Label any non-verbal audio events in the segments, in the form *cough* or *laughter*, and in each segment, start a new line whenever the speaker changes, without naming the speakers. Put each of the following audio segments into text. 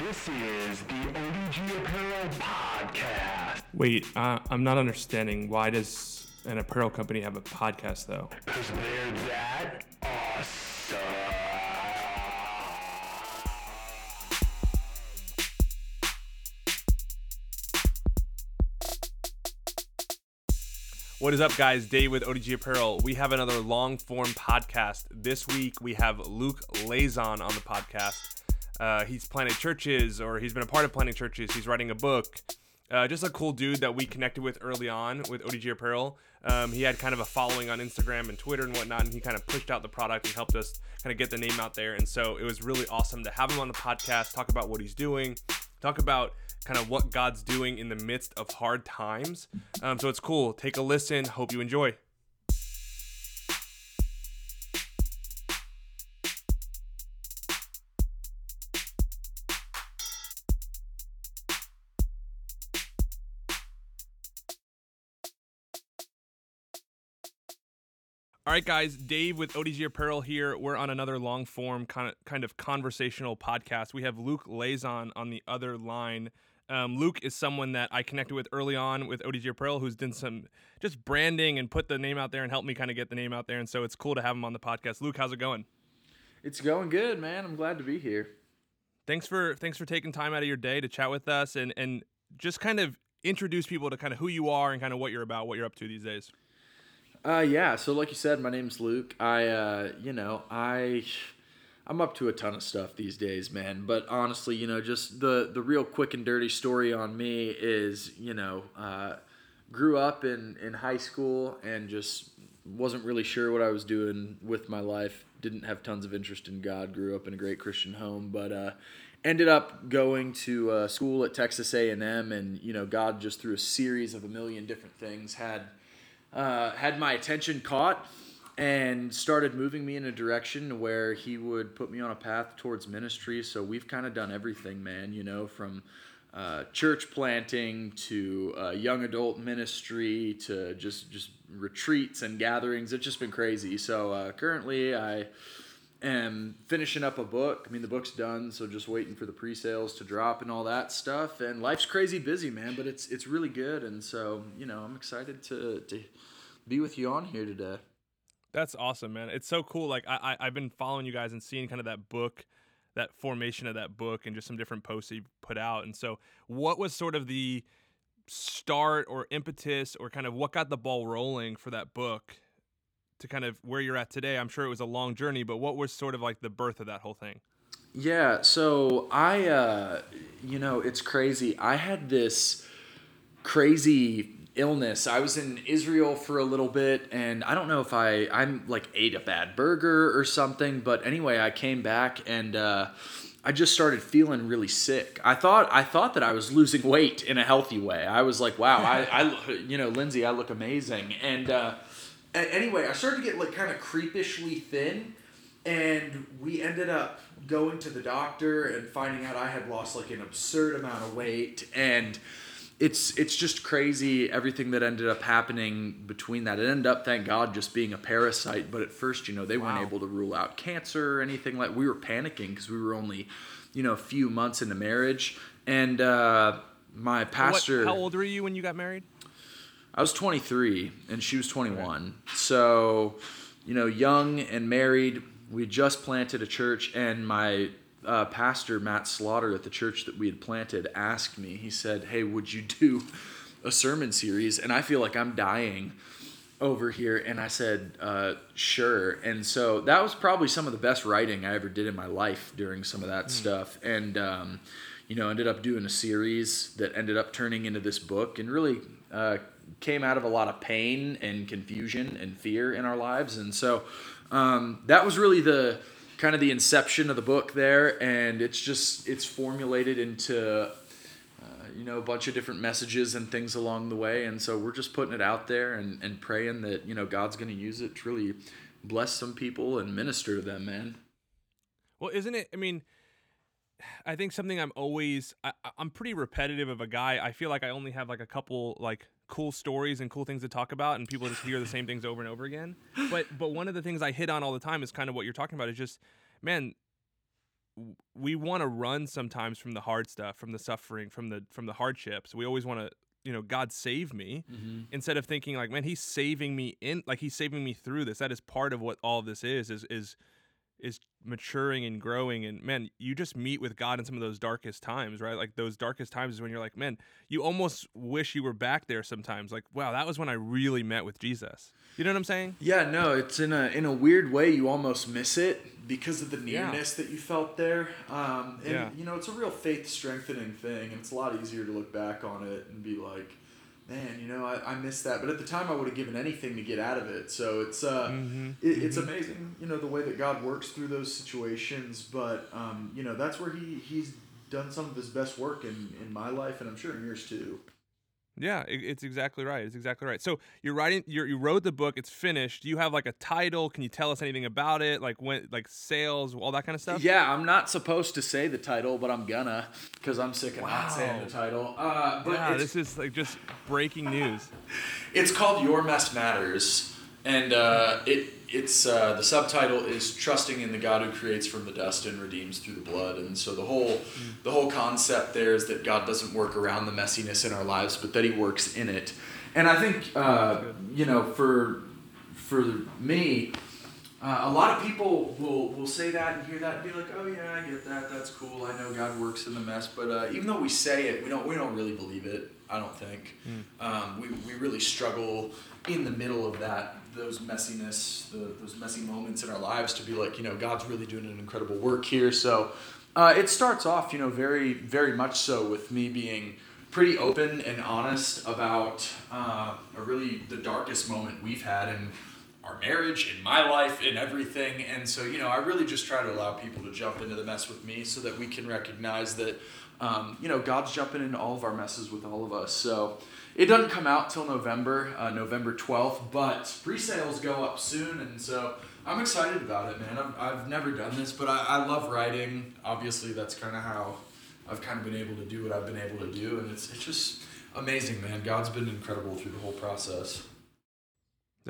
This is the ODG Apparel Podcast.
Wait, uh, I'm not understanding. Why does an apparel company have a podcast, though?
Because they're that awesome.
What is up, guys? Dave with ODG Apparel. We have another long form podcast. This week, we have Luke Lezon on the podcast. Uh, he's planted churches, or he's been a part of planting churches. He's writing a book. Uh, just a cool dude that we connected with early on with ODG Apparel. Um, he had kind of a following on Instagram and Twitter and whatnot, and he kind of pushed out the product and helped us kind of get the name out there. And so it was really awesome to have him on the podcast, talk about what he's doing, talk about kind of what God's doing in the midst of hard times. Um, so it's cool. Take a listen. Hope you enjoy. All right, guys. Dave with ODG Apparel here. We're on another long form kind of kind of conversational podcast. We have Luke Lezon on the other line. Um, Luke is someone that I connected with early on with ODG Apparel, who's done some just branding and put the name out there and helped me kind of get the name out there. And so it's cool to have him on the podcast. Luke, how's it going?
It's going good, man. I'm glad to be here.
Thanks for thanks for taking time out of your day to chat with us and and just kind of introduce people to kind of who you are and kind of what you're about, what you're up to these days.
Uh, yeah. So, like you said, my name's Luke. I, uh, you know, I, I'm up to a ton of stuff these days, man. But honestly, you know, just the the real quick and dirty story on me is, you know, uh, grew up in in high school and just wasn't really sure what I was doing with my life. Didn't have tons of interest in God. Grew up in a great Christian home, but uh, ended up going to uh, school at Texas A and M, and you know, God just through a series of a million different things had uh, had my attention caught and started moving me in a direction where he would put me on a path towards ministry. So we've kind of done everything, man, you know, from uh, church planting to uh, young adult ministry to just just retreats and gatherings. It's just been crazy. So uh, currently, I am finishing up a book. I mean, the book's done, so just waiting for the pre-sales to drop and all that stuff. And life's crazy busy, man, but it's it's really good. And so you know, I'm excited to to be with you on here today.
That's awesome, man. It's so cool. Like I, I I've been following you guys and seeing kind of that book, that formation of that book, and just some different posts you put out. And so, what was sort of the start or impetus, or kind of what got the ball rolling for that book? To kind of where you're at today, I'm sure it was a long journey, but what was sort of like the birth of that whole thing?
Yeah, so I, uh, you know, it's crazy. I had this crazy illness. I was in Israel for a little bit, and I don't know if I I'm like ate a bad burger or something, but anyway, I came back and uh, I just started feeling really sick. I thought I thought that I was losing weight in a healthy way. I was like, wow, I, I you know, Lindsay, I look amazing. And uh, anyway, I started to get like kind of creepishly thin, and we ended up going to the doctor and finding out I had lost like an absurd amount of weight and it's it's just crazy everything that ended up happening between that. It ended up, thank God, just being a parasite. But at first, you know, they wow. weren't able to rule out cancer or anything like. We were panicking because we were only, you know, a few months into marriage, and uh, my pastor.
What, how old were you when you got married?
I was 23 and she was 21. So, you know, young and married. We just planted a church, and my uh, pastor Matt Slaughter at the church that we had planted asked me. He said, "Hey, would you do a sermon series?" And I feel like I'm dying over here. And I said, uh, "Sure." And so that was probably some of the best writing I ever did in my life during some of that mm. stuff. And um, you know, ended up doing a series that ended up turning into this book, and really uh, came out of a lot of pain and confusion and fear in our lives. And so um, that was really the kind of the inception of the book there, and it's just it's formulated into uh, you know a bunch of different messages and things along the way, and so we're just putting it out there and, and praying that you know God's going to use it to really bless some people and minister to them, man.
Well, isn't it? I mean. I think something I'm always I, I'm pretty repetitive of a guy. I feel like I only have like a couple like cool stories and cool things to talk about and people just hear the same things over and over again. But but one of the things I hit on all the time is kind of what you're talking about is just man we want to run sometimes from the hard stuff, from the suffering, from the from the hardships. We always want to, you know, God save me mm-hmm. instead of thinking like, man, he's saving me in like he's saving me through this. That is part of what all of this is is is is maturing and growing and man you just meet with god in some of those darkest times right like those darkest times is when you're like man you almost wish you were back there sometimes like wow that was when i really met with jesus you know what i'm saying
Yeah, no, it's in a in a weird way you almost miss it because of the
Yeah.
nearness that you felt there. Um, and
Yeah.
you know, it's a real faith strengthening thing, and it's a lot easier to look back on it and be like, man, you know, I, I missed that. But at the time, I would have given anything to get out of it. So it's uh,
Mhm,
it, it's amazing, you know, the way that God works through those situations. But um, you know, that's where he he's done some of his best work in in my life, and I'm sure in yours too.
Yeah it, it's exactly right it's exactly right. So you're writing you're, you wrote the book it's finished do you have like a title? Can you tell us anything about it? Like when like sales all that kind of stuff?
Yeah, I'm not supposed to say the title, but I'm gonna because I'm sick of not saying the title. Uh, but
yeah this is like just breaking news.
It's called Your Mess Matters, and uh, it it's uh, the subtitle is trusting in the God who creates from the dust and redeems through the blood. And so the whole the whole concept there is that God doesn't work around the messiness in our lives, but that He works in it. And I think uh, you know for for me. Uh, a lot of people will, will say that and hear that and be like, "Oh yeah, I get that. That's cool. I know God works in the mess." But uh, even though we say it, we don't we don't really believe it. I don't think. Um, we, we really struggle in the middle of that those messiness, the, those messy moments in our lives to be like, you know, God's really doing an incredible work here. So uh, it starts off, you know, very very much so with me being pretty open and honest about uh, a really the darkest moment we've had in our marriage, in my life, in everything. And so, you know, I really just try to allow people to jump into the mess with me so that we can recognize that, um, you know, God's jumping into all of our messes with all of us. So it doesn't come out till November, uh, November 12th, but pre sales go up soon. And so I'm excited about it, man. I've, I've never done this, but I, I love writing. Obviously, that's kind of how I've kind of been able to do what I've been able to do. And it's, it's just amazing, man. God's been incredible through the whole process.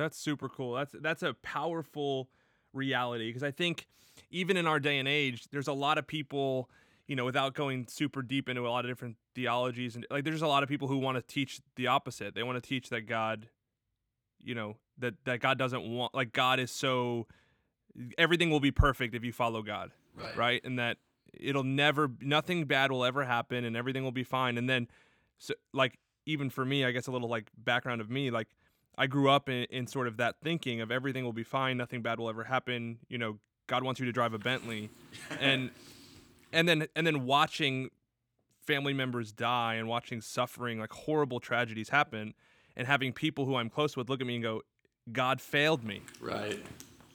That's super cool. That's that's a powerful reality because I think even in our day and age, there's a lot of people, you know, without going super deep into a lot of different theologies and like there's a lot of people who want to teach the opposite. They want to teach that God, you know, that that God doesn't want like God is so everything will be perfect if you follow God,
Right.
right? And that it'll never nothing bad will ever happen and everything will be fine. And then so like even for me, I guess a little like background of me, like I grew up in, in sort of that thinking of everything will be fine, nothing bad will ever happen. You know, God wants you to drive a Bentley, *laughs* and and then and then watching family members die and watching suffering like horrible tragedies happen, and having people who I'm close with look at me and go, God failed me.
Right.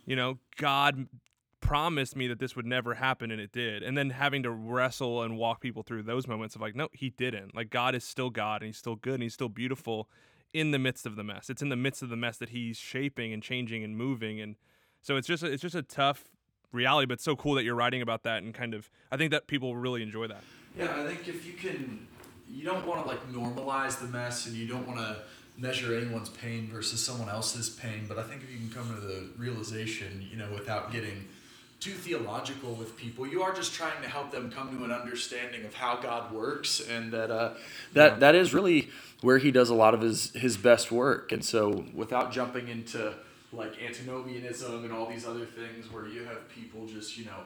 You know, God promised me that this would never happen and it did. And then having to wrestle and walk people through those moments of like, no, he didn't. Like God is still God and he's still good and he's still beautiful in the midst of the mess. It's in the midst of the mess that he's shaping and changing and moving and so it's just a, it's just a tough reality but so cool that you're writing about that and kind of I think that people really enjoy that.
Yeah, I think if you can, you don't want to like normalize the mess, and you don't want to measure anyone's pain versus someone else's pain. But I think if you can come to the realization, you know, without getting too theological with people, you are just trying to help them come to an understanding of how God works, and that uh, that that is really where He does a lot of His His best work. And so, without jumping into like antinomianism and all these other things, where you have people just you know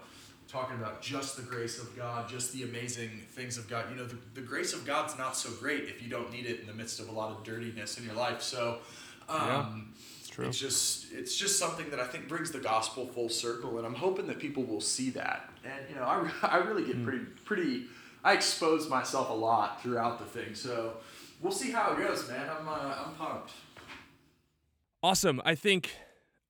talking about just the grace of God, just the amazing things of God. You know, the, the grace of God's not so great if you don't need it in the midst of a lot of dirtiness in your life. So, um,
It's true.
it's just it's just something that I think brings the gospel full circle, and I'm hoping that people will see that. And you know, I, *laughs* I really get pretty pretty. I expose myself a lot throughout the thing, so we'll see how it goes, man. I'm uh, I'm pumped.
Awesome. I think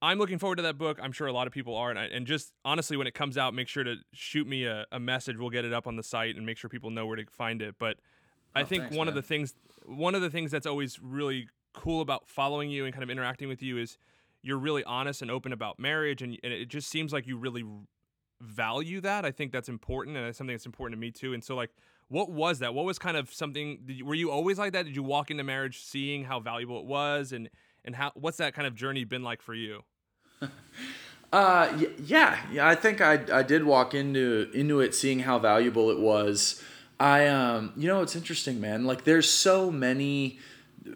I'm looking forward to that book. I'm sure a lot of people are. And, I, and just honestly, when it comes out, make sure to shoot me a, a message. We'll get it up on the site and make sure people know where to find it. But I
Oh,
think
thanks,
one of the things, one of the things that's always really cool about following you and kind of interacting with you is you're really honest and open about marriage, and, and it just seems like you really value that. I think that's important, and it's something that's important to me too. And so, like, what was that? What was kind of something? You, were you always like that? Did you walk into marriage seeing how valuable it was, and and how what's that kind of journey been like for you? *laughs*
Uh, yeah, yeah. I think I, I did walk into into it seeing how valuable it was. I um, you know, it's interesting, man. Like, there's so many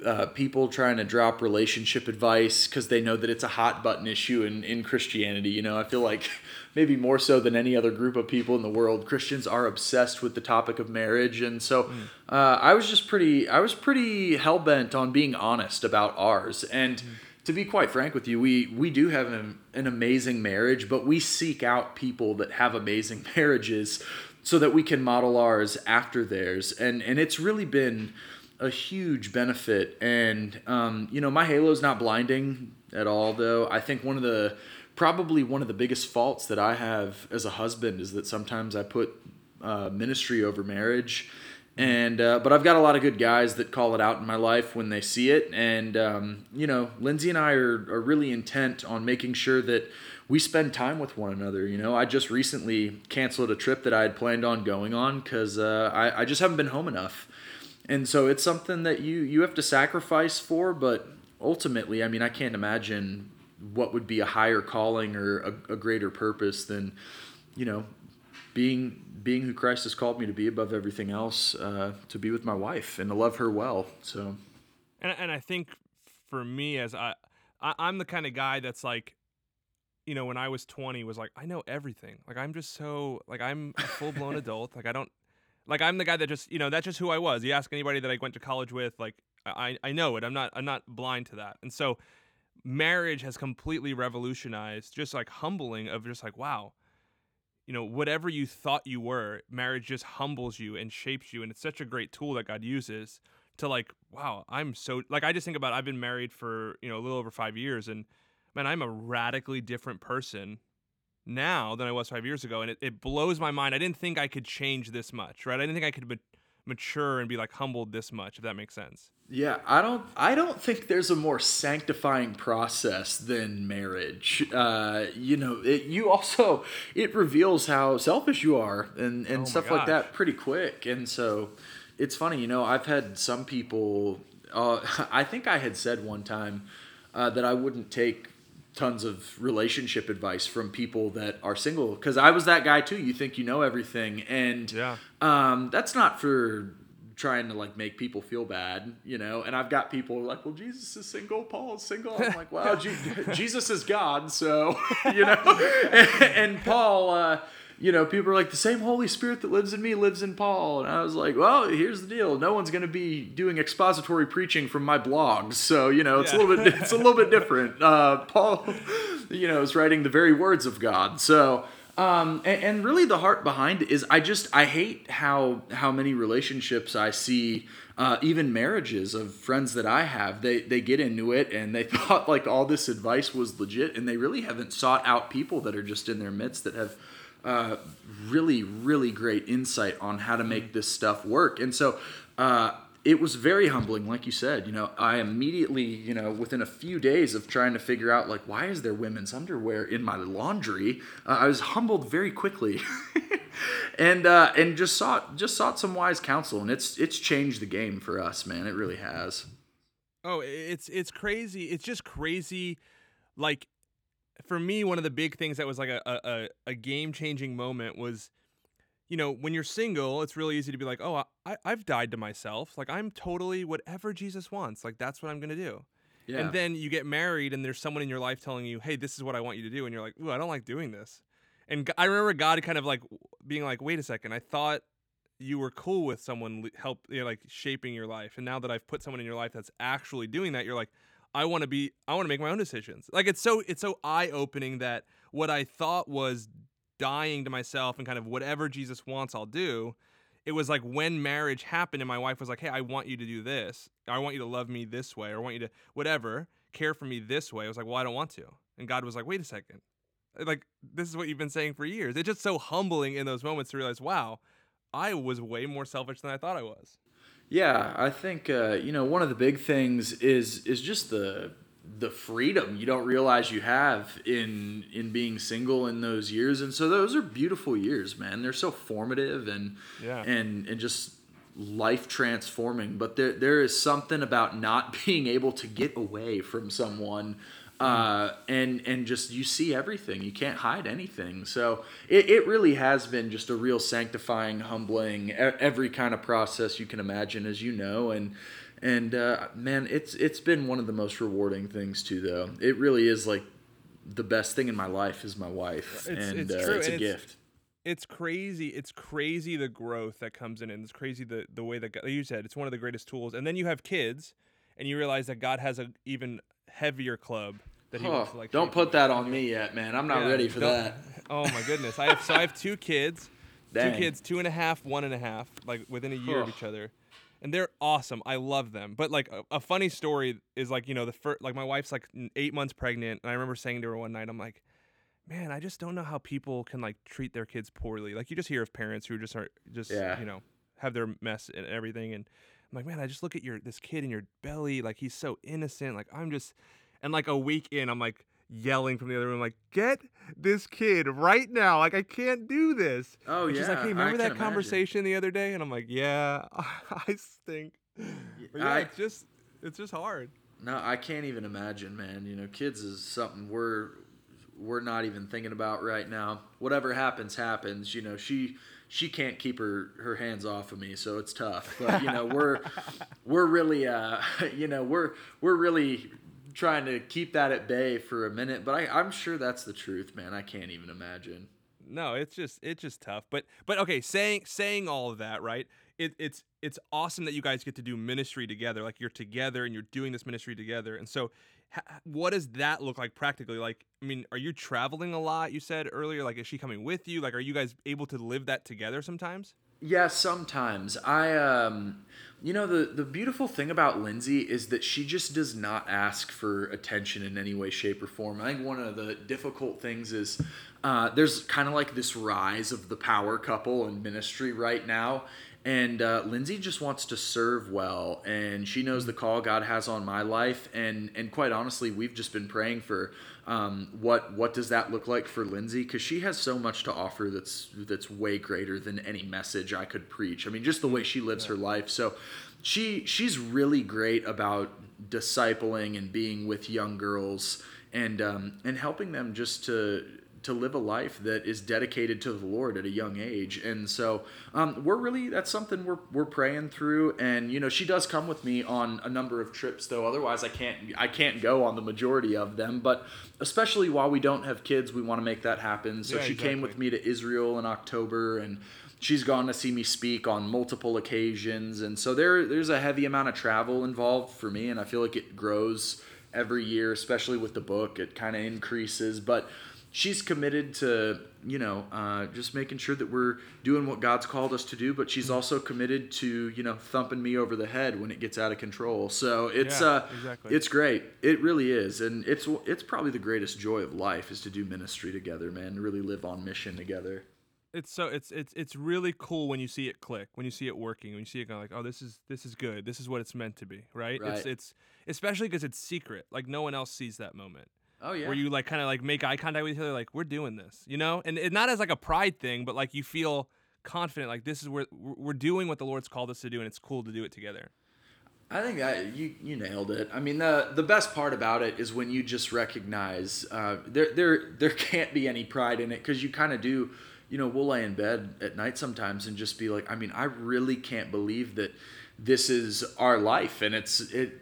uh, people trying to drop relationship advice because they know that it's a hot button issue in in Christianity. You know, I feel like *laughs* maybe more so than any other group of people in the world, Christians are obsessed with the topic of marriage, and so uh, I was just pretty I was pretty hell bent on being honest about ours and to be quite frank with you, we we do have an, an amazing marriage, but we seek out people that have amazing *laughs* marriages so that we can model ours after theirs. And and it's really been a huge benefit. And um, you know, my halo's not blinding at all though. I think one of the probably one of the biggest faults that I have as a husband is that sometimes I put uh, ministry over marriage and uh, but I've got a lot of good guys that call it out in my life when they see it, and um, you know, Lindsay and I are, are really intent on making sure that we spend time with one another. You know, I just recently canceled a trip that I had planned on going on because uh, I, I just haven't been home enough, and so it's something that you you have to sacrifice for. But ultimately, I mean, I can't imagine what would be a higher calling or a, a greater purpose than you know being being who Christ has called me to be above everything else, uh, to be with my wife and to love her well. So,
And and I think for me as I, I I'm the kind of guy that's like you know, when I was 20 was like I know everything. Like I'm just so like I'm a full-blown *laughs* adult. Like I don't like I'm the guy that just, you know, that's just who I was. You ask anybody that I went to college with, like I I know it. I'm not I'm not blind to that. And so marriage has completely revolutionized just like humbling of just like wow. You know, whatever you thought you were, marriage just humbles you and shapes you and it's such a great tool that God uses to like wow, I'm so like I just think about I've been married for, you know, a little over 5 years and man, I'm a radically different person now than I was five years ago, and it, it blows my mind. I didn't think I could change this much, right? I didn't think I could ma- mature and be like humbled this much, if that makes sense.
yeah, I don't I don't think there's a more sanctifying process than marriage. Uh, you know, it, you also it reveals how selfish you are and and
Oh
stuff like that pretty quick. And so, it's funny, you know, I've had some people. Uh, *laughs* I think I had said one time uh, that I wouldn't take tons of relationship advice from people that are single because I was that guy too. You think you know everything, and
Yeah.
um, that's not for trying to like make people feel bad, you know. And I've got people like, "Well, Jesus is single, Paul is single." I'm like, "Wow, *laughs* Je- Jesus is God," so *laughs* you know. *laughs* and, and Paul, uh, you know, people are like, "The same Holy Spirit that lives in me lives in Paul," and I was like, "Well, here's the deal: no one's going to be doing expository preaching from my blogs, so you know, it's a little bit, it's a little bit *laughs* different." Uh, Paul, you know, is writing the very words of God, so. Um, and, and really the heart behind it is I just I hate how how many relationships I see uh, even marriages of friends that I have. They they get into it and they *laughs* thought like all this advice was legit and they really haven't sought out people that are just in their midst that have uh, really really great insight on how to make this stuff work and so uh, it was very humbling like you said you know i immediately you know within a few days of trying to figure out like why is there women's underwear in my laundry uh, i was humbled very quickly *laughs* and uh, and just sought just sought some wise counsel and it's it's changed the game for us man it really has
Oh, it's it's crazy. It's just crazy. Like for me, one of the big things that was like a a, a game changing moment was, you know, when you're single, it's really easy to be like, oh, I I've died to myself. Like I'm totally whatever Jesus wants. Like that's what I'm gonna do.
yeah
And then you get married, and there's someone in your life telling you, "Hey, this is what I want you to do," and you're like, "Ooh, I don't like doing this." And I remember God kind of like being like, "Wait a second, I thought you were cool with someone help, you know, like shaping your life, and now that I've put someone in your life that's actually doing that, you're like, I want to be, I want to make my own decisions." Like it's so it's so eye opening that what I thought was dying to myself and kind of whatever Jesus wants, I'll do. It was like when marriage happened and my wife was like, "Hey, I want you to do this. I want you to love me this way, or I want you to whatever, care for me this way." I was like, "Well, I don't want to." And God was like, "Wait a second. Like this is what you've been saying for years." It's just so humbling in those moments to realize, "Wow, I was way more selfish than I thought I was."
Yeah, I think uh, you know one of the big things is is just the the freedom you don't realize you have in in being single in those years, and so those are beautiful years, man. They're so formative and
Yeah.
and and just life transforming. But there there is something about not *laughs* being able to get away from someone uh, and and just you see everything. You can't hide anything. So it, it really has been just a real sanctifying, humbling, every kind of process you can imagine, as you know, and and uh, man, it's it's been one of the most rewarding things too. Though it really is like the best thing in my life is my wife,
It's-
and
it's
uh, it's a
it's-
gift.
it's crazy it's crazy the growth that comes in and it's crazy the the way that like you said it's one of the greatest tools and then you have kids and you realize that god has a even heavier club that he
Oh,
to like
don't put that on me yet, man. I'm not
Yeah,
ready for that. *laughs*
oh my goodness i have so i have two kids
Dang.
two kids two and a half one and a half like within a year of each other and they're awesome i love them but like a, a funny story is like you know the first like my wife's like eight months pregnant and i remember saying to her one night i'm like man, I just don't know how people can like treat their kids poorly. Like you just hear of parents who just are just
Yeah.
you know have their mess and everything, and I'm like, man, I just look at your this kid in your belly, like he's so innocent. Like I'm just, and like a week in, I'm like yelling from the other room, like, get this kid right now. Like I can't do this.
Oh
and
yeah.
she's like, hey, remember that
imagine.
conversation the other day? And I'm like, yeah, *laughs* I stink. But yeah,
I-
it's just it's just hard.
No, I can't even imagine, man. You know, kids is something we're we're not even thinking about right now. Whatever happens, happens. You know, she she can't keep her her hands off of me, so it's tough. But you know, *laughs* we're we're really uh *laughs* you know we're we're really trying to keep that at bay for a minute. But I, I'm sure that's the truth, man. I can't even imagine.
No, it's just it's just tough. But but okay, saying saying all of that, right? It, it's it's awesome that you guys get to do ministry together. Like you're together and you're doing this ministry together. And so, what does that look like practically? Like, I mean, are you traveling a lot? You said earlier. Like, is she coming with you? Like, are you guys able to live that together sometimes?
Yeah, sometimes. I um you know the the beautiful thing about Lindsay is that she just does not ask for attention in any way shape or form. I think one of the difficult things is uh, there's kind of like this rise of the power couple in ministry right now. And uh, Lindsay just wants to serve well, and she knows the call God has on my life. And and quite honestly, we've just been praying for um, what what does that look like for Lindsay because she has so much to offer that's that's way greater than any message I could preach. I mean, just the way she lives her life. So she she's really great about discipling and being with young girls and um, and helping them just to to live a life that is dedicated to the Lord at a young age. And so um, we're really that's something we're we're praying through. And you know, she does come with me on a number of trips, though. Otherwise, I can't I can't go on the majority of them. But especially while we don't have kids, we want to make that happen. So
Yeah,
she came with me to Israel in October and. She's gone to see me speak on multiple occasions, and so there there's a heavy amount of travel involved for me, and I feel like it grows every year, especially with the book. It kind of increases, but she's committed to you know uh, just making sure that we're doing what god's called us to do but she's also committed to you know thumping me over the head when it gets out of control. So it's
Yeah,
uh
exactly.
it's great. It really is and it's it's probably the greatest joy of life is to do ministry together man really live on mission together.
It's so it's it's it's really cool when you see it click, when you see it working, when you see it going like, oh, this is this is good, this is what it's meant to be, right? It's it's especially because it's secret, like no one else sees that moment.
Oh yeah
where you like kind of like make eye contact with each other, like we're doing this, you know, and, and not as like a pride thing, but like you feel confident, like this is where we're we're doing what the Lord's called us to do, and it's cool to do it together.
I think that you you nailed it. I mean, the the best part about it is when you just recognize uh, there there there can't be any pride in it because you kind of do. You know, we'll lay in bed at night sometimes and just be like, I mean, I really can't believe that this is our life, and it's it.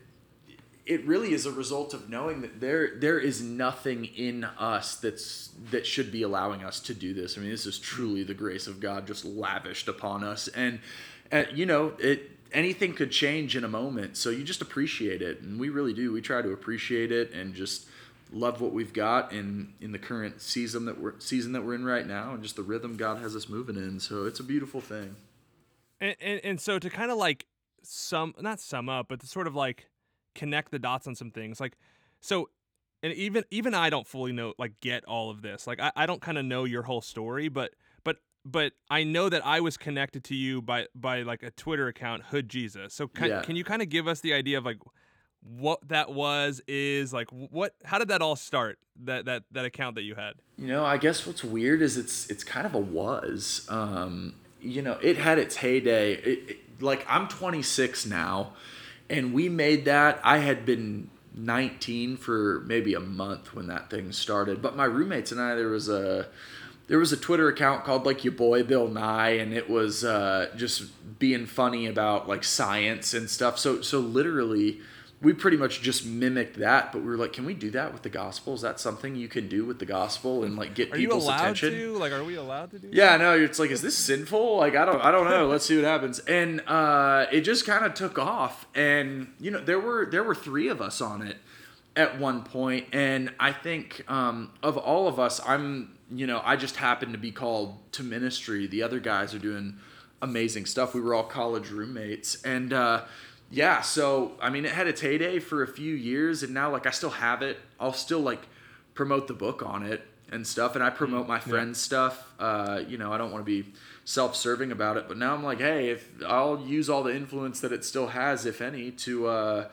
It really is a result of knowing that there there is nothing in us that's that should be allowing us to do this. I mean, this is truly the grace of God just lavished upon us, and, and you know it anything could change in a moment. So you just appreciate it, and we really do. We try to appreciate it and just love what we've got in in the current season that we're season that we're in right now, and just the rhythm God has us moving in. So it's a beautiful thing.
And and, and so to kind of like sum not sum up, but to sort of like connect the dots on some things, like so. And even even I don't fully know like get all of this. Like I, I don't kind of know your whole story, but but but I know that I was connected to you by by like a Twitter account, Hood Jesus. So can,
Yeah.
can you kind of give us the idea of like what that was is like what how did that all start that that that account that you had
You know, I guess what's weird is it's it's kind of a was. Um, you know, it had its heyday. It, it- like I'm 26 now, and we made that. I had been 19 for maybe a month when that thing started. But my roommates and I, there was a there was a Twitter account called like your boy Bill Nye, and it was uh, just being funny about like science and stuff. So so literally, we pretty much just mimicked that. But we were like, can we do that with the gospel? Is that something you can do with the gospel and like get
Are you
people's
allowed
attention?
to? Like, are we allowed to do?
Yeah, no, it's like, is this sinful? Like, I don't, I don't know. Let's see what happens. And uh, it just kind of took off, and you know, there were there were three of us on it at one point, and I think um, of all of us, I'm, you know, I just happened to be called to ministry. The other guys are doing amazing stuff. We were all college roommates, and uh, yeah, so I mean, it had its heyday for a few years, and now like I still have it. I'll still like promote the book on it and stuff, and I promote my friends' stuff. Uh, you know, I don't want to be self-serving about it, but now I'm like, hey, if I'll use all the influence that it still has, if any, to uh,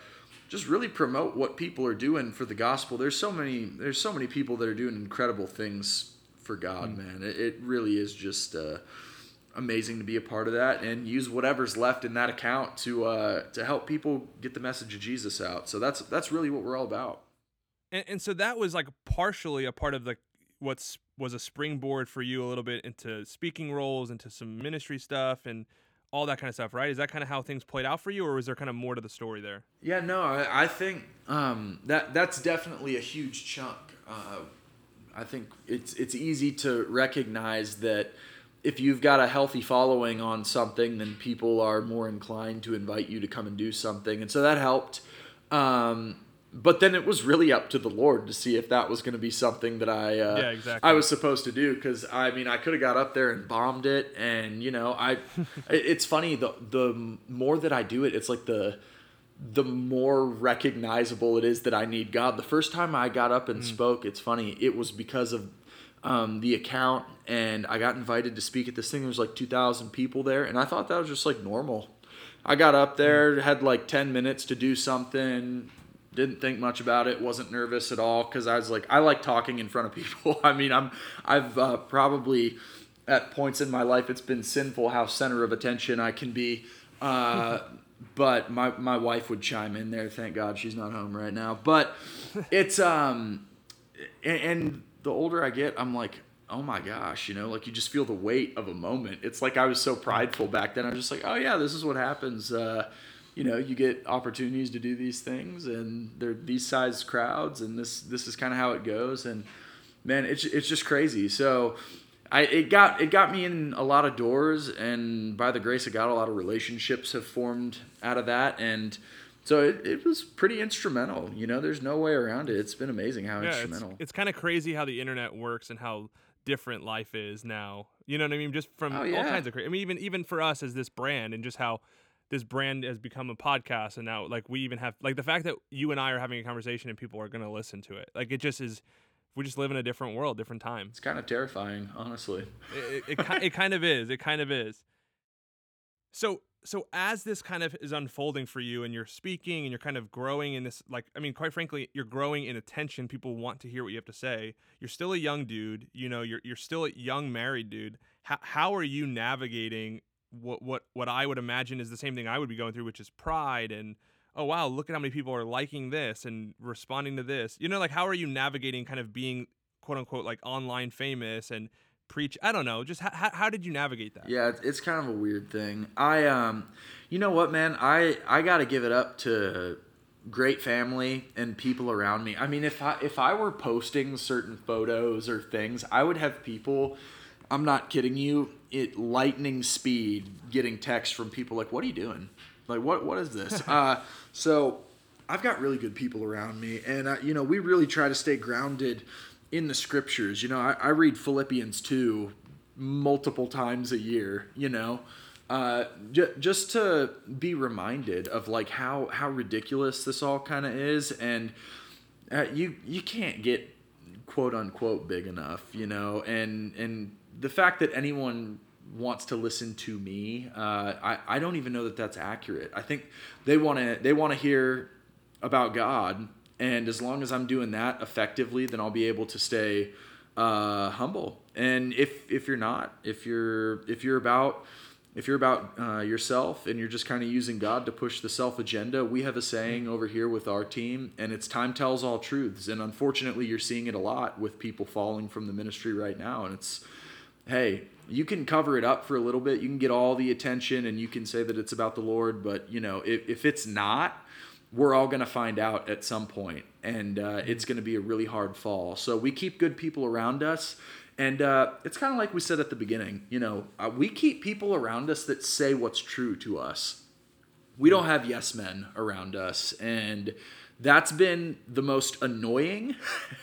just really promote what people are doing for the gospel. There's so many, there's so many people that are doing incredible things for God, man. It, it really is just. Uh, amazing to be a part of that and use whatever's left in that account to uh, to help people get the message of Jesus out. So that's that's really what we're all about.
And, and so that was like partially a part of the what's was a springboard for you a little bit into speaking roles, into some ministry stuff, and all that kind of stuff, right? Is that kind of how things played out for you, or was there kind of more to the story there?
Yeah, no, I, I think um, that that's definitely a huge chunk. Uh, I think it's it's easy to recognize that if you've got a healthy following on something, then people are more inclined to invite you to come and do something, and so that helped. Um, but then it was really up to the Lord to see if that was going to be something that I uh,
Yeah, exactly.
I was supposed to do because I mean I could have got up there and bombed it, and you know I *laughs* it's funny the the more that I do it, it's like the the more recognizable it is that I need God. The first time I got up and spoke, it's funny, it was because of um, the account, and I got invited to speak at this thing. There was like 2,000 people there, and I thought that was just like normal. I got up there, had like 10 minutes to do something, didn't think much about it, wasn't nervous at all because I was like, I like talking in front of people. *laughs* I mean, I'm, I've uh, probably at points in my life it's been sinful how center of attention I can be. Uh, *laughs* but my, my wife would chime in there. Thank God she's not home right now. But it's um, and, and the older I get, I'm like, oh my gosh, you know, like you just feel the weight of a moment. It's like I was so prideful back then. I was just like, oh yeah, this is what happens. Uh, you know, you get opportunities to do these things, and they're these size crowds, and this this is kind of how it goes. And man, it's it's just crazy. So. I, it got it got me in a lot of doors, and by the grace of God, a lot of relationships have formed out of that, and so it, it was pretty instrumental. You know, there's no way around it. It's been amazing how
Yeah, it's,
instrumental.
it's kind of crazy how the internet works and how different life is now. You know what I mean? Just from
Oh,
all kinds of crazy. I mean, even even for us as this brand and just how this brand has become a podcast and now like we even have like the fact that you and I are having a conversation and people are gonna listen to it. Like it just is. We just live in a different world, different time.
It's kind of terrifying, honestly.
It, it, it, it kind of is. It kind of is. So so as this kind of is unfolding for you and you're speaking and you're kind of growing in this like I mean quite frankly you're growing in attention people want to hear what you have to say. You're still a young dude you know you're you're still a young married dude. How, how are you navigating what what what I would imagine is the same thing I would be going through which is pride and oh wow look at how many people are liking this and responding to this. You know like how are you navigating kind of being quote unquote like online famous and preach i don't know just how, how, how did you navigate that
Yeah, it's- it's kind of a weird thing. I um, you know what, man? I I got to give it up to great family and people around me. I mean, if I if I were posting certain photos or things, I would have people. I'm not kidding you. it lightning speed, getting texts from people like, "What are you doing? Like, what what is this?" *laughs* uh, so I've got really good people around me, and uh, you know, we really try to stay grounded in the scriptures. You know, I, I read Philippians two multiple times a year. You know, uh, j- just to be reminded of like how how ridiculous this all kind of is, and uh, you you can't get quote unquote big enough, you know, and and the fact that anyone wants to listen to me, uh, I I don't even know that that's accurate. I think they want to they want to hear about God, and as long as I'm doing that effectively, then I'll be able to stay uh, humble. And if if you're not, if you're if you're about if you're about uh, yourself and you're just kind of using God to push the self agenda, we have a saying over here with our team, and it's time tells all truths. And unfortunately, you're seeing it a lot with people falling from the ministry right now. And it's, hey, you can cover it up for a little bit. You can get all the attention and you can say that it's about the Lord, but you know, if, if it's not, we're all going to find out at some point, and uh, it's going to be a really hard fall. So we keep good people around us, and uh, it's kind of like we said at the beginning. You know, uh, we keep people around us that say what's true to us. We don't have yes men around us, and that's been the most annoying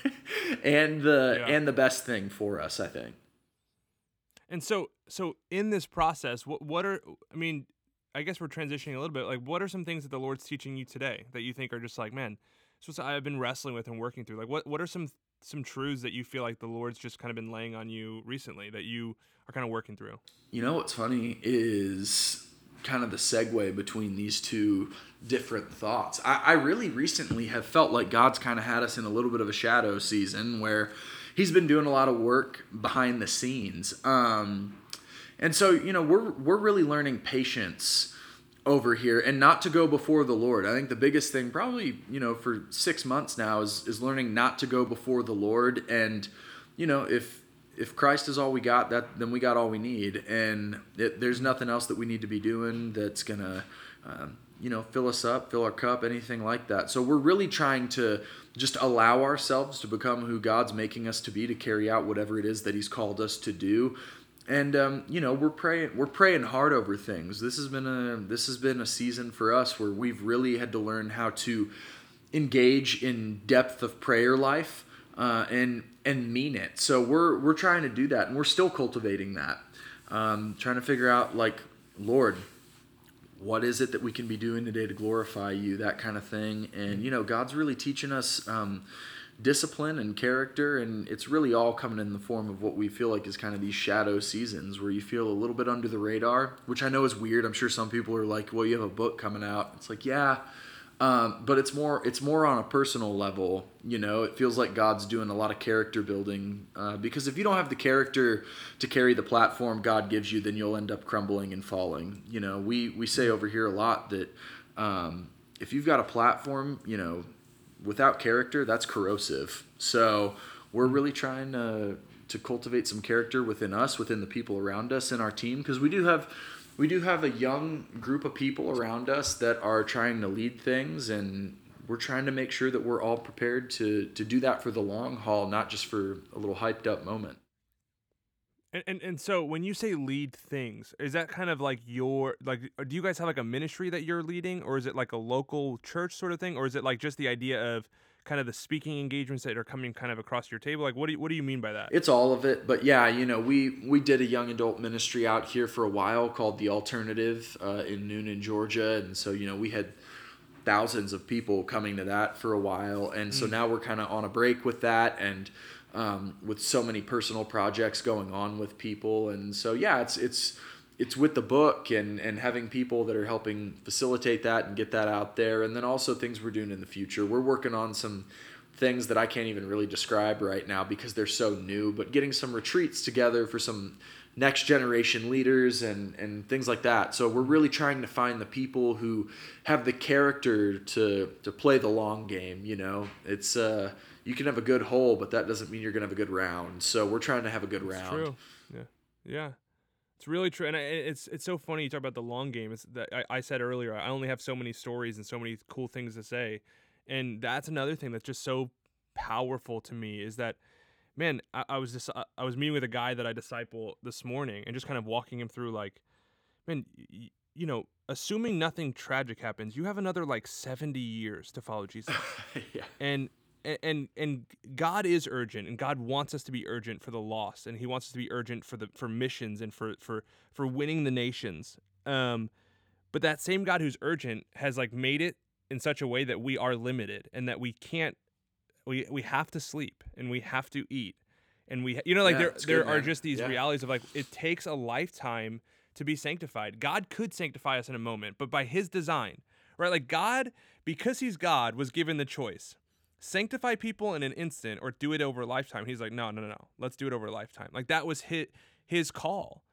*laughs* and the
Yeah.
and the best thing for us, I think.
And so, so in this process, what what are I mean, I guess we're transitioning a little bit. Like, what are some things that the Lord's teaching you today that you think are just like, man, was I've been wrestling with and working through. Like, what what are some some truths that you feel like the Lord's just kind of been laying on you recently that you are kind of working through?
You know what's funny is kind of the segue between these two different thoughts. I, I really recently have felt like God's kind of had us in a little bit of a shadow season where He's been doing a lot of work behind the scenes. Um, and so, you know, we're we're really learning patience over here and not to go before the Lord. I think the biggest thing probably, you know, for 6 months now is is learning not to go before the Lord and you know, if if Christ is all we got, that then we got all we need, and it, there's nothing else that we need to be doing that's gonna, um, you know, fill us up, fill our cup, anything like that. So we're really trying to just allow ourselves to become who God's making us to be, to carry out whatever it is that He's called us to do. And um, you know we're praying we're praying hard over things. This has been a this has been a season for us where we've really had to learn how to engage in depth of prayer life uh, and and mean it. So we're we're trying to do that, and we're still cultivating that. Um, trying to figure out like, Lord, what is it that we can be doing today to glorify you? That kind of thing. And you know, God's really teaching us. Um, discipline and character and it's really all coming in the form of what we feel like is kind of these shadow seasons where you feel a little bit under the radar which i know is weird. I'm sure some people are like well you have a book coming out. It's like yeah um, but it's more it's more on a personal level you know? It feels like god's doing a lot of character building uh, because if you don't have the character to carry the platform god gives you then you'll end up crumbling and falling you know? We we say over here a lot that um, if you've got a platform you know without character, that's corrosive. So we're really trying to to cultivate some character within us, within the people around us in our team, because we do have we do have a young group of people around us that are trying to lead things and we're trying to make sure that we're all prepared to to do that for the long haul, not just for a little hyped up moment.
And, and and so when you say lead things, is that kind of like your like uh, do you guys have like a ministry that you're leading or is it like a local church sort of thing or is it like just the idea of kind of the speaking engagements that are coming kind of across your table? Like what do you, what do you mean by that?
It's all of it, but yeah, you know, we we did a young adult ministry out here for a while called the Alternative uh, in Newnan, Georgia, and so you know we had thousands of people coming to that for a while, and so now we're kind of on a break with that, and um, with so many personal projects going on with people, and so yeah, it's it's it's with the book and and having people that are helping facilitate that and get that out there, and then also things we're doing in the future. We're working on some things that I can't even really describe right now because they're so new, but getting some retreats together for some next generation leaders and, and things like that. So we're really trying to find the people who have the character to to play the long game, you know. It's uh you can have a good hole, but that doesn't mean you're going to have a good round. So we're trying to have a good round.
True. Yeah. Yeah. It's really true, and I, it's it's so funny you talk about the long game. It's that I, I said earlier. I only have so many stories and so many cool things to say, and that's another thing that's just so powerful to me is that, man, I, I was just I was meeting with a guy that I disciple this morning, and just kind of walking him through like, man, y- you know, assuming nothing tragic happens, you have another like seventy years to follow Jesus *laughs*
yeah.
and and and God is urgent, and God wants us to be urgent for the lost, and He wants us to be urgent for the for missions and for for for winning the nations. Um, but that same God who's urgent has like made it in such a way that we are limited, and that we can't, we we have to sleep, and we have to eat, and we you know like
Yeah,
there there
good,
are
man.
just these
Yeah.
realities of like it takes a lifetime to be sanctified. God could sanctify us in a moment, but by His design, right? Like God, because He's God, was given the choice sanctify people in an instant or do it over a lifetime. He's like, no, no, no, no. Let's do it over a lifetime. Like that was his his call.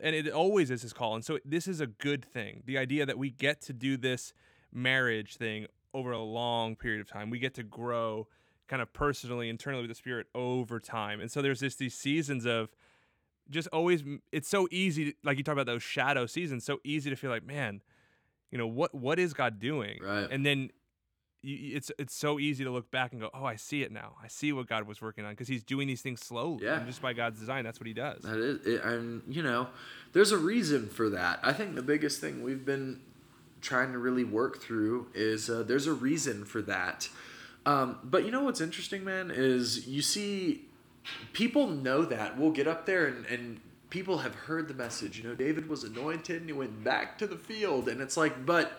and it always is his call. And so this is a good thing. The idea that we get to do this marriage thing over a long period of time. We get to grow kind of personally, internally with the Spirit over time. And so there's just these seasons of just always. It's so easy, like you talk about those shadow seasons. So easy to feel like, man, you know what what is God doing?
Right.
And then it's it's so easy to look back and go, oh, I see it now. I see what God was working on because He's doing these things slowly.
Yeah.
And just by God's design, that's what He does.
That is, it, and you know, there's a reason for that. I think the biggest thing we've been trying to really work through is uh, there's a reason for that. Um, but you know what's interesting, man, is you see people know that. We'll get up there and, and people have heard the message. You know, David was anointed and he went back to the field. And it's like, but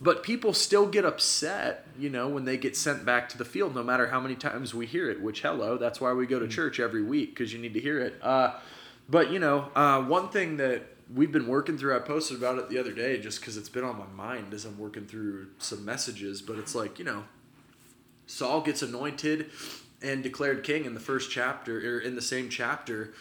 but people still get upset, you know, when they get sent back to the field, no matter how many times we hear it. Which, hello, that's why we go to church every week because you need to hear it. Uh, but you know, uh, one thing that we've been working through, I posted about it the other day, just because it's been on my mind as I'm working through some messages. But it's like, you know, Saul gets anointed and declared king in the first chapter, or in the same chapter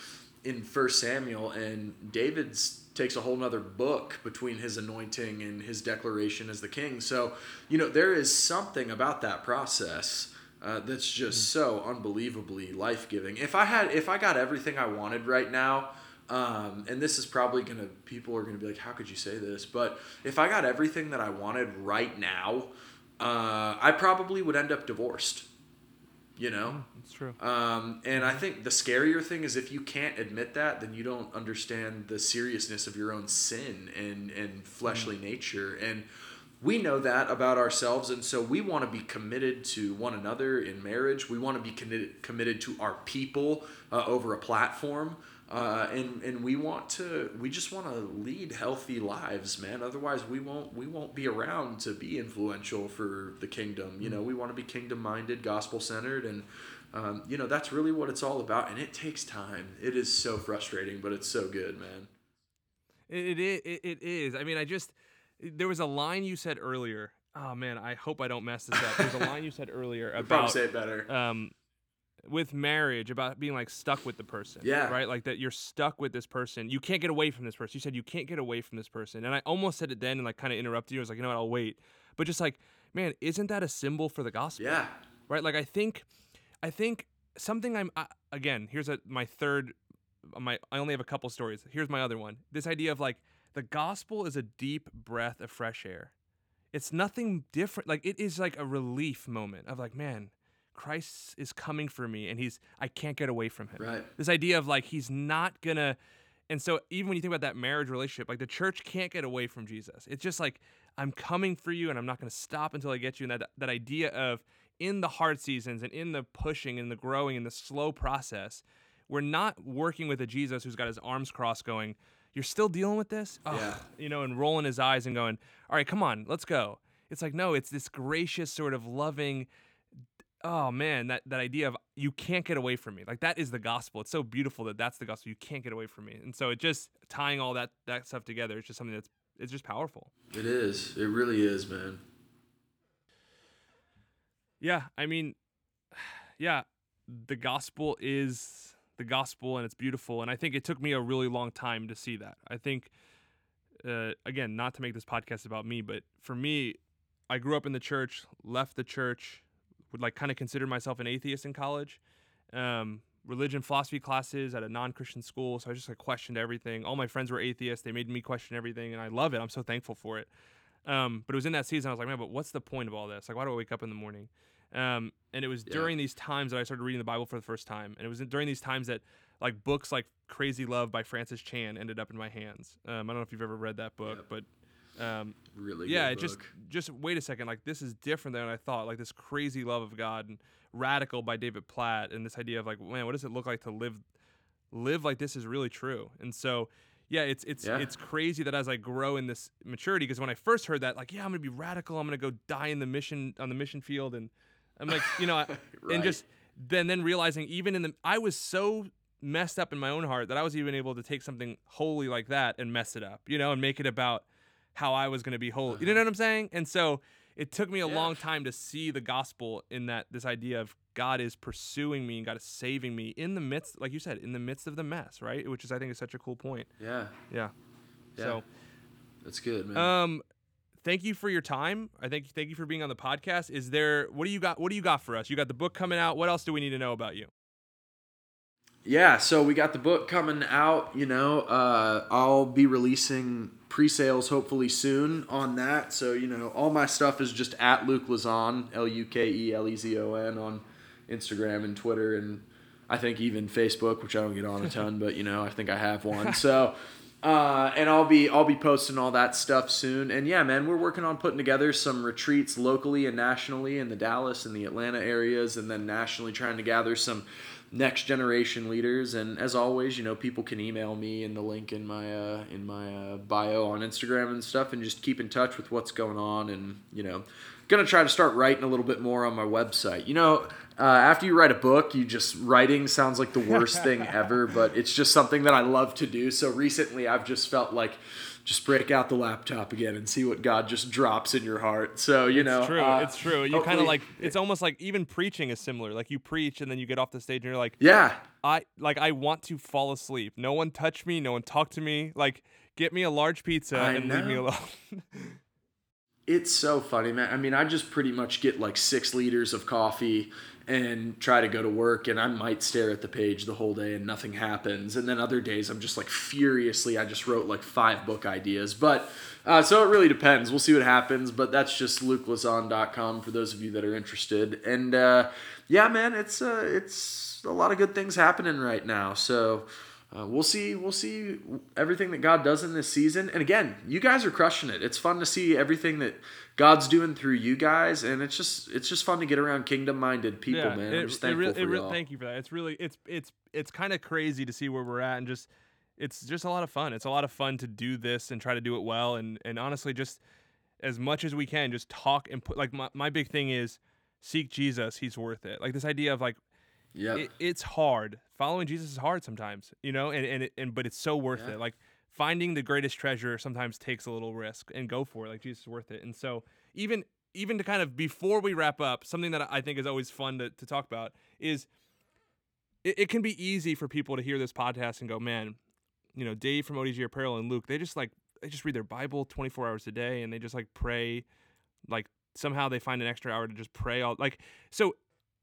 in First Samuel, and David's takes a whole nother book between his anointing and his declaration as the king. So, you know, there is something about that process uh, that's just so unbelievably life giving. If I had, if I got everything I wanted right now, um, and this is probably gonna, people are gonna be like, how could you say this? But if I got everything that I wanted right now, uh, I probably would end up divorced. You know,
It's true.
um, and I think the scarier thing is if you can't admit that, then you don't understand the seriousness of your own sin and, and fleshly nature. And we know that about ourselves. And so we want to be committed to one another in marriage. We want to be committed, committed to our people uh, over a platform. Uh, and and we want to we just want to lead healthy lives man otherwise we won't we won't be around to be influential for the kingdom you know we want to be kingdom minded gospel centered and um, you know that's really what it's all about and it takes time it is so frustrating but it's so good man
It, it, it, it is. I mean, I just there was a line you said earlier. Oh man, I hope I don't mess this up. There's a line you said earlier *laughs* about
say it better
um with marriage about being like stuck with the person.
Yeah.
Right? Like that you're stuck with this person. You can't get away from this person. You said you can't get away from this person. And I almost said it then and like kind of interrupted you. I was like, you know what, I'll wait. But just like, man, isn't that a symbol for the gospel?
yeah
right like i think i think something i'm uh, again here's a, my third my i only have a couple stories here's my other one this idea of like the gospel is a deep breath of fresh air it's nothing different like it is like a relief moment of like man christ is coming for me and he's i can't get away from him.
Right.
This idea of like he's not gonna and so even when you think about that marriage relationship like the church can't get away from jesus. It's just like i'm coming for you and i'm not gonna stop until i get you. And that, that idea of in the hard seasons and in the pushing and the growing and the slow process we're not working with a jesus who's got his arms crossed going you're still dealing with this? Ugh,"
Yeah.
you know and rolling his eyes and going all right come on let's go. It's like no it's this gracious sort of loving oh man that, that idea of you can't get away from me. Like that is the gospel. It's so beautiful that that's the gospel. You can't get away from me. And so it just tying all that that stuff together it's just something that's it's just powerful.
It is. It really is man.
Yeah i mean *sighs* yeah the gospel is the gospel and it's beautiful and i think it took me a really long time to see that. I think uh, again not to make this podcast about me but for me i grew up in the church left the church would like kind of consider myself an atheist in college. Um, religion philosophy classes at a non-christian school so i just like questioned everything. All my friends were atheists. They made me question everything and i love it. I'm so thankful for it. Um, but it was in that season i was like man but what's the point of all this? Like why do i wake up in the morning? Um, and it was
Yeah.
during these times that I started reading the Bible for the first time. And it was during these times that like books like Crazy Love by Francis Chan ended up in my hands. Um, I don't know if you've ever read that book, but um,
really
yeah, it just just wait a second. Like this is different than I thought. Like this crazy love of God and Radical by David Platt, and this idea of like, man, what does it look like to live live like this is really true. And so yeah, it's it's
Yeah.
it's crazy that as I grow in this maturity, because when I first heard that, like, yeah, I'm gonna be radical. I'm gonna go die in the mission on the mission field, and I'm like, you know, *laughs*
Right.
and just then then realizing even in the I was so messed up in my own heart that I was even able to take something holy like that and mess it up, you know, and make it about how I was going to be holy. You know what I'm saying? And so it took me a
Yeah.
long time to see the gospel in that this idea of God is pursuing me and God is saving me in the midst, like you said, in the midst of the mess, right? Which is I think is such a cool point.
Yeah,
Yeah.
Yeah.
So
that's good, man.
um thank you for your time. I think thank you for being on the podcast. Is there what do you got what do you got for us? You got the book coming out. What else do we need to know about you?
Yeah, so we got the book coming out. You know, uh, I'll be releasing pre-sales hopefully soon on that. So you know, all my stuff is just at Luke Lezon, L U K E L E Z O N on Instagram and Twitter, and I think even Facebook, which I don't get on a ton, but you know, I think I have one. *laughs* So. Uh, and I'll be I'll be posting all that stuff soon. And yeah, man, we're working on putting together some retreats locally and nationally in the Dallas and the Atlanta areas, and then nationally trying to gather some next generation leaders. And as always, you know, people can email me in the link in my uh, in my uh, bio on Instagram and stuff, and just keep in touch with what's going on. And you know, gonna try to start writing a little bit more on my website. You know, uh, after you write a book, you just writing sounds like the worst *laughs* thing ever, but it's just something that I love to do. So recently, I've just felt like. Just break out the laptop again and see what God just drops in your heart. So you know,
It's true.
uh,
it's true. You kind of like it's almost like even preaching is similar. Like you preach and then you get off the stage and you're like,
yeah,
I like I want to fall asleep. No one touch me. No one talk to me. Like get me a large pizza
I
and leave me alone. *laughs*
It's so funny, man. I mean, I just pretty much get like six liters of coffee and try to go to work, and I might stare at the page the whole day and nothing happens. And then other days, I'm just like furiously, I just wrote like five book ideas. But uh, so it really depends. We'll see what happens. But that's just lukelezon.com for those of you that are interested. And uh, yeah, man, it's uh, it's a lot of good things happening right now. So. Uh, we'll see. We'll see everything that God does in this season. And again, you guys are crushing it. It's fun to see everything that God's doing through you guys, and it's just it's just fun to get around kingdom-minded people, man. I'm just thankful
it re-
y'all.
thank you for that. It's really it's it's it's kind of crazy to see where we're at and just it's just a lot of fun. It's a lot of fun to do this and try to do it well and and honestly just as much as we can just talk and put like my, my big thing is seek Jesus, he's worth it. Like this idea of like
Yep.
it, it's hard. Following Jesus is hard sometimes, you know, and and it, and but it's so worth
Yeah.
it. Like finding the greatest treasure sometimes takes a little risk and go for it. Like Jesus is worth it. And so even even to kind of before we wrap up, something that I think is always fun to, to talk about is it, it can be easy for people to hear this podcast and go, man, you know, Dave from ODG Apparel and Luke, they just like they just read their Bible 24 hours a day and they just like pray, like somehow they find an extra hour to just pray all like so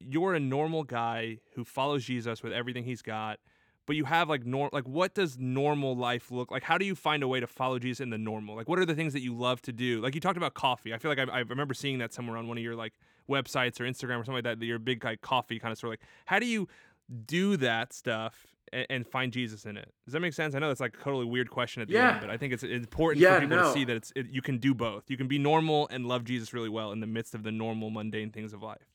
you're a normal guy who follows Jesus with everything he's got, but you have like norm like what does normal life look like? How do you find a way to follow Jesus in the normal? Like what are the things that you love to do? Like you talked about coffee. I feel like I, I remember seeing that somewhere on one of your like websites or Instagram or something like that. That you're a big like coffee kind of sort of like. How do you do that stuff and, and find Jesus in it? Does that make sense? I know that's like a totally weird question at the
Yeah.
end, but I think it's important
Yeah,
for people
no.
to see that it's it, you can do both. You can be normal and love Jesus really well in the midst of the normal mundane things of life.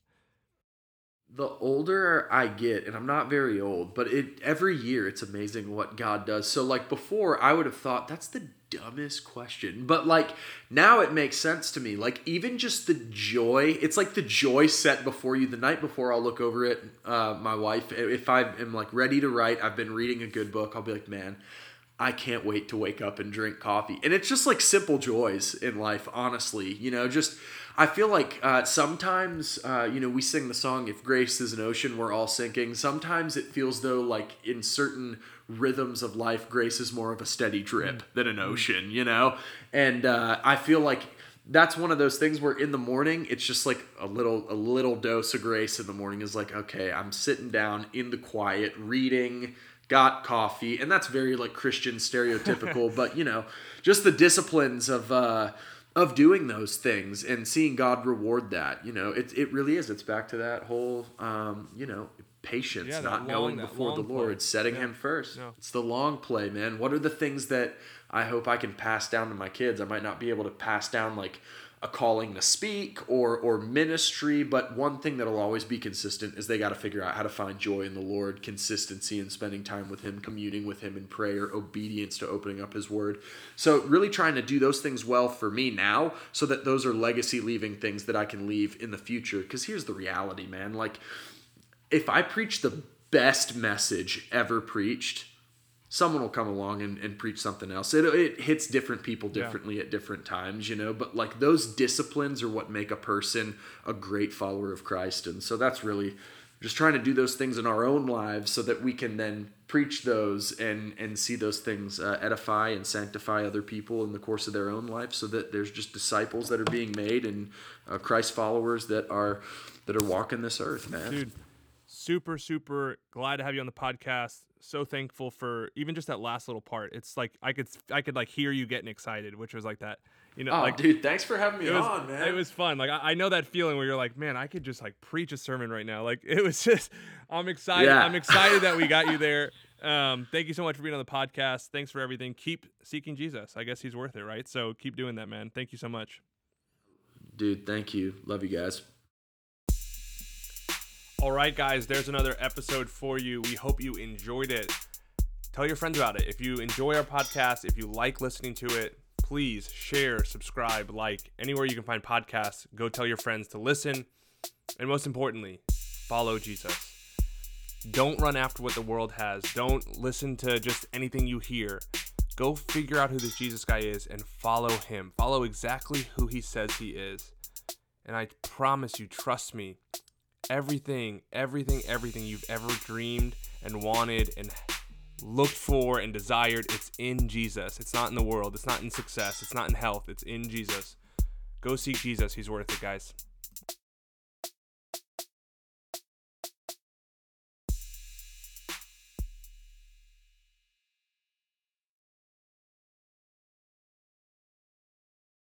The older I get, and I'm not very old, but it every year it's amazing what God does. So like before, I would have thought that's the dumbest question, but like now it makes sense to me. Like even just the joy, it's like the joy set before you. The night before, I'll look over it. Uh, my wife, if I am like ready to write, I've been reading a good book. I'll be like, man. I can't wait to wake up and drink coffee. And it's just like simple joys in life, honestly. You know, just I feel like uh, sometimes, uh, you know, we sing the song, If Grace is an Ocean, We're All Sinking. Sometimes it feels though like in certain rhythms of life, grace is more of a steady drip than an ocean, you know? And uh, I feel like that's one of those things where in the morning it's just like a little a little dose of grace in the morning is like okay i'm sitting down in the quiet reading got coffee and that's very like christian stereotypical *laughs* but you know just the disciplines of uh of doing those things and seeing god reward that you know it, it really is it's back to that whole um you know patience
Yeah,
not
long- that
before the
long play.
lord setting
Yeah.
him first
Yeah.
it's the long play man what are the things that i hope i can pass down to my kids i might not be able to pass down like a calling to speak or or ministry but one thing that'll always be consistent is they got to figure out how to find joy in the lord consistency in spending time with him communing with him in prayer obedience to opening up his word. So really trying to do those things well for me now so that those are legacy leaving things that i can leave in the future. Because here's the reality man like if I preach the best message ever preached, someone will come along and, and preach something else. It, it hits different people
Yeah.
differently at different times, you know, but like those disciplines are what make a person a great follower of Christ. And so that's really just trying to do those things in our own lives so that we can then preach those and, and see those things uh, edify and sanctify other people in the course of their own life so that there's just disciples that are being made and uh, Christ followers that are that are walking this earth, man.
dude super super glad to have you on the podcast so thankful for even just that last little part. It's like i could i could like hear you getting excited which was like that you know
Oh,
like
dude, thanks for having me
was,
on, man.
it was fun. Like I, I know that feeling where you're like man i could just like preach a sermon right now. Like *laughs* it was just i'm excited
Yeah.
i'm excited that we got you *laughs* there. Um thank you so much for being on the podcast. Thanks for everything. Keep seeking jesus. I guess he's worth it right? So keep doing that man. Thank you so much.
Dude, thank you. Love you guys.
All right, guys, there's another episode for you. We hope you enjoyed it. Tell your friends about it. If you enjoy our podcast, if you like listening to it, please share, subscribe, like anywhere you can find podcasts. Go tell your friends to listen. And most importantly, follow Jesus. Don't run after what the world has. Don't listen to just anything you hear. Go figure out who this Jesus guy is and follow him. Follow exactly who he says he is. And I promise you, trust me, everything, everything, everything you've ever dreamed and wanted and looked for and desired, it's in Jesus. It's not in the world. It's not in success. It's not in health. It's in Jesus. Go seek Jesus. He's worth it, guys.